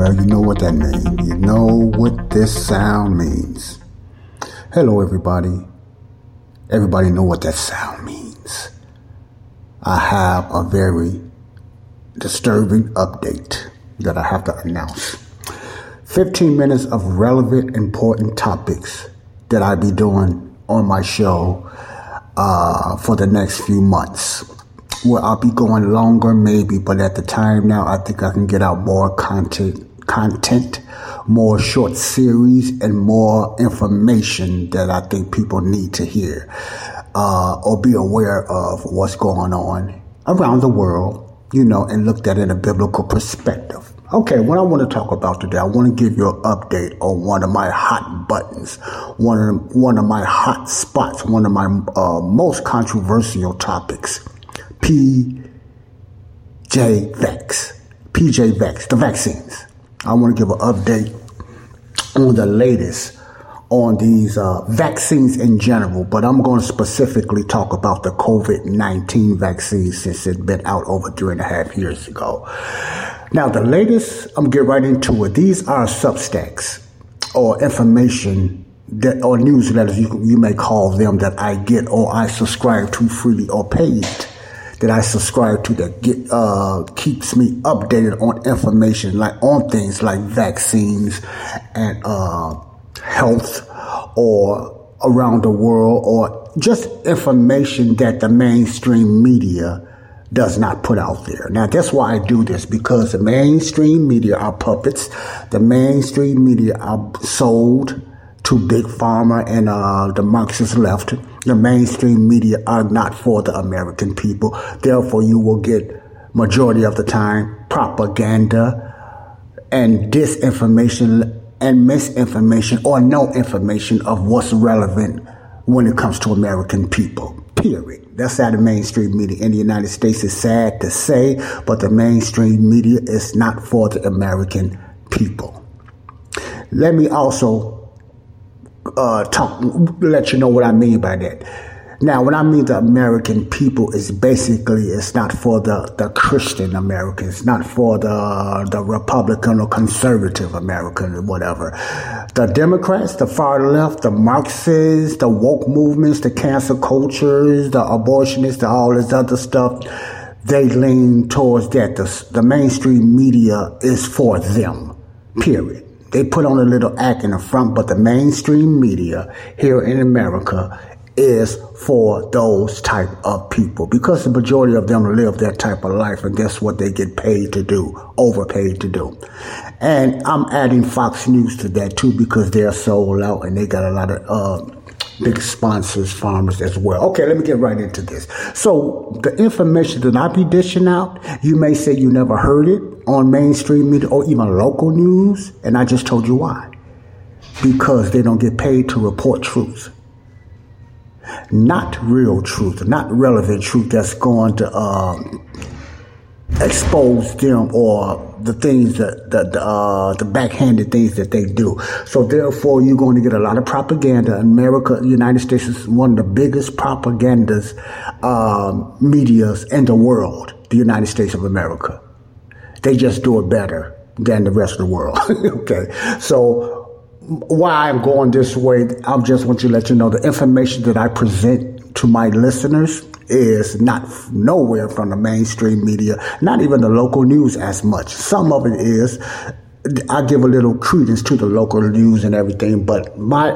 Well, you know what that means. You know what this sound means. Hello, everybody. Everybody know what that sound means. I have a very disturbing update that I have to announce. 15 minutes of relevant, important topics that I'll be doing on my show uh, for the next few months. Well, I'll be going longer, maybe, but at the time now, I think I can get out more content content, more short series, and more information that I think people need to hear uh, or be aware of what's going on around the world, you know, and looked at in a biblical perspective. Okay, what I want to talk about today, I want to give you an update on one of my hot buttons, one of one of my hot spots, one of my uh, most controversial topics. PJ Vex, PJ Vex, the vaccines. I want to give an update on the latest on these uh, vaccines in general, but I'm going to specifically talk about the COVID 19 vaccine since it's been out over three and a half years ago. Now, the latest, I'm going to get right into it. These are substacks or information that, or newsletters, you, you may call them, that I get or I subscribe to freely or paid that I subscribe to that get, uh, keeps me updated on information like on things like vaccines and uh, health or around the world or just information that the mainstream media does not put out there. Now that's why I do this because the mainstream media are puppets. The mainstream media are sold to big pharma and uh, the Marxist left. The mainstream media are not for the American people. Therefore, you will get majority of the time propaganda and disinformation and misinformation or no information of what's relevant when it comes to American people. Period. That's how the mainstream media in the United States is sad to say, but the mainstream media is not for the American people. Let me also uh, talk, let you know what I mean by that. Now, when I mean the American people, is basically it's not for the, the Christian Americans, not for the the Republican or conservative American or whatever. The Democrats, the far left, the Marxists, the woke movements, the cancer cultures, the abortionists, the, all this other stuff, they lean towards that. The, the mainstream media is for them. Period. They put on a little act in the front, but the mainstream media here in America is for those type of people because the majority of them live that type of life and that's what they get paid to do, overpaid to do. And I'm adding Fox News to that too because they're sold out and they got a lot of uh, big sponsors, farmers as well. Okay, let me get right into this. So the information that I be dishing out, you may say you never heard it on mainstream media or even local news, and I just told you why. Because they don't get paid to report truth. Not real truth, not relevant truth that's going to um, expose them or the things that the the, uh, the backhanded things that they do. So therefore, you're going to get a lot of propaganda. America, United States is one of the biggest propagandas um, medias in the world. The United States of America, they just do it better than the rest of the world. okay, so why I'm going this way, I just want you to let you know the information that I present to my listeners is not nowhere from the mainstream media, not even the local news as much. Some of it is. I give a little credence to the local news and everything, but my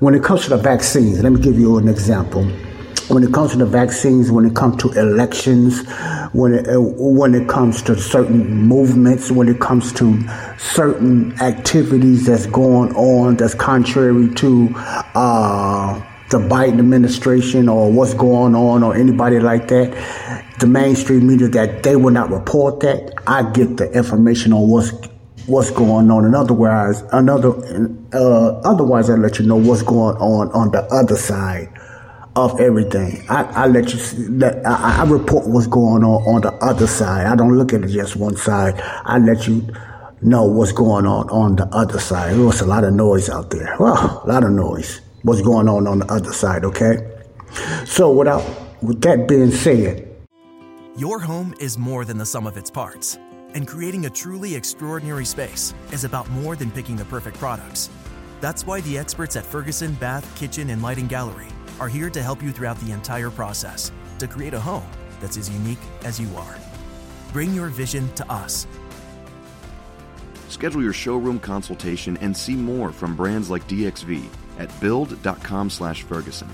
when it comes to the vaccines, let me give you an example. when it comes to the vaccines, when it comes to elections, when it, uh, when it comes to certain movements, when it comes to certain activities that's going on that's contrary to uh, the Biden administration or what's going on or anybody like that, the mainstream media that they will not report that. I get the information on what's what's going on, and otherwise, another uh, otherwise, I let you know what's going on on the other side of everything. I, I let you let I, I report what's going on on the other side. I don't look at it just one side. I let you know what's going on on the other side. There was a lot of noise out there. Well, a lot of noise. What's going on on the other side? Okay. So without with that being said, your home is more than the sum of its parts, and creating a truly extraordinary space is about more than picking the perfect products. That's why the experts at Ferguson Bath, Kitchen, and Lighting Gallery are here to help you throughout the entire process to create a home that's as unique as you are. Bring your vision to us. Schedule your showroom consultation and see more from brands like DXV at build.com/ferguson.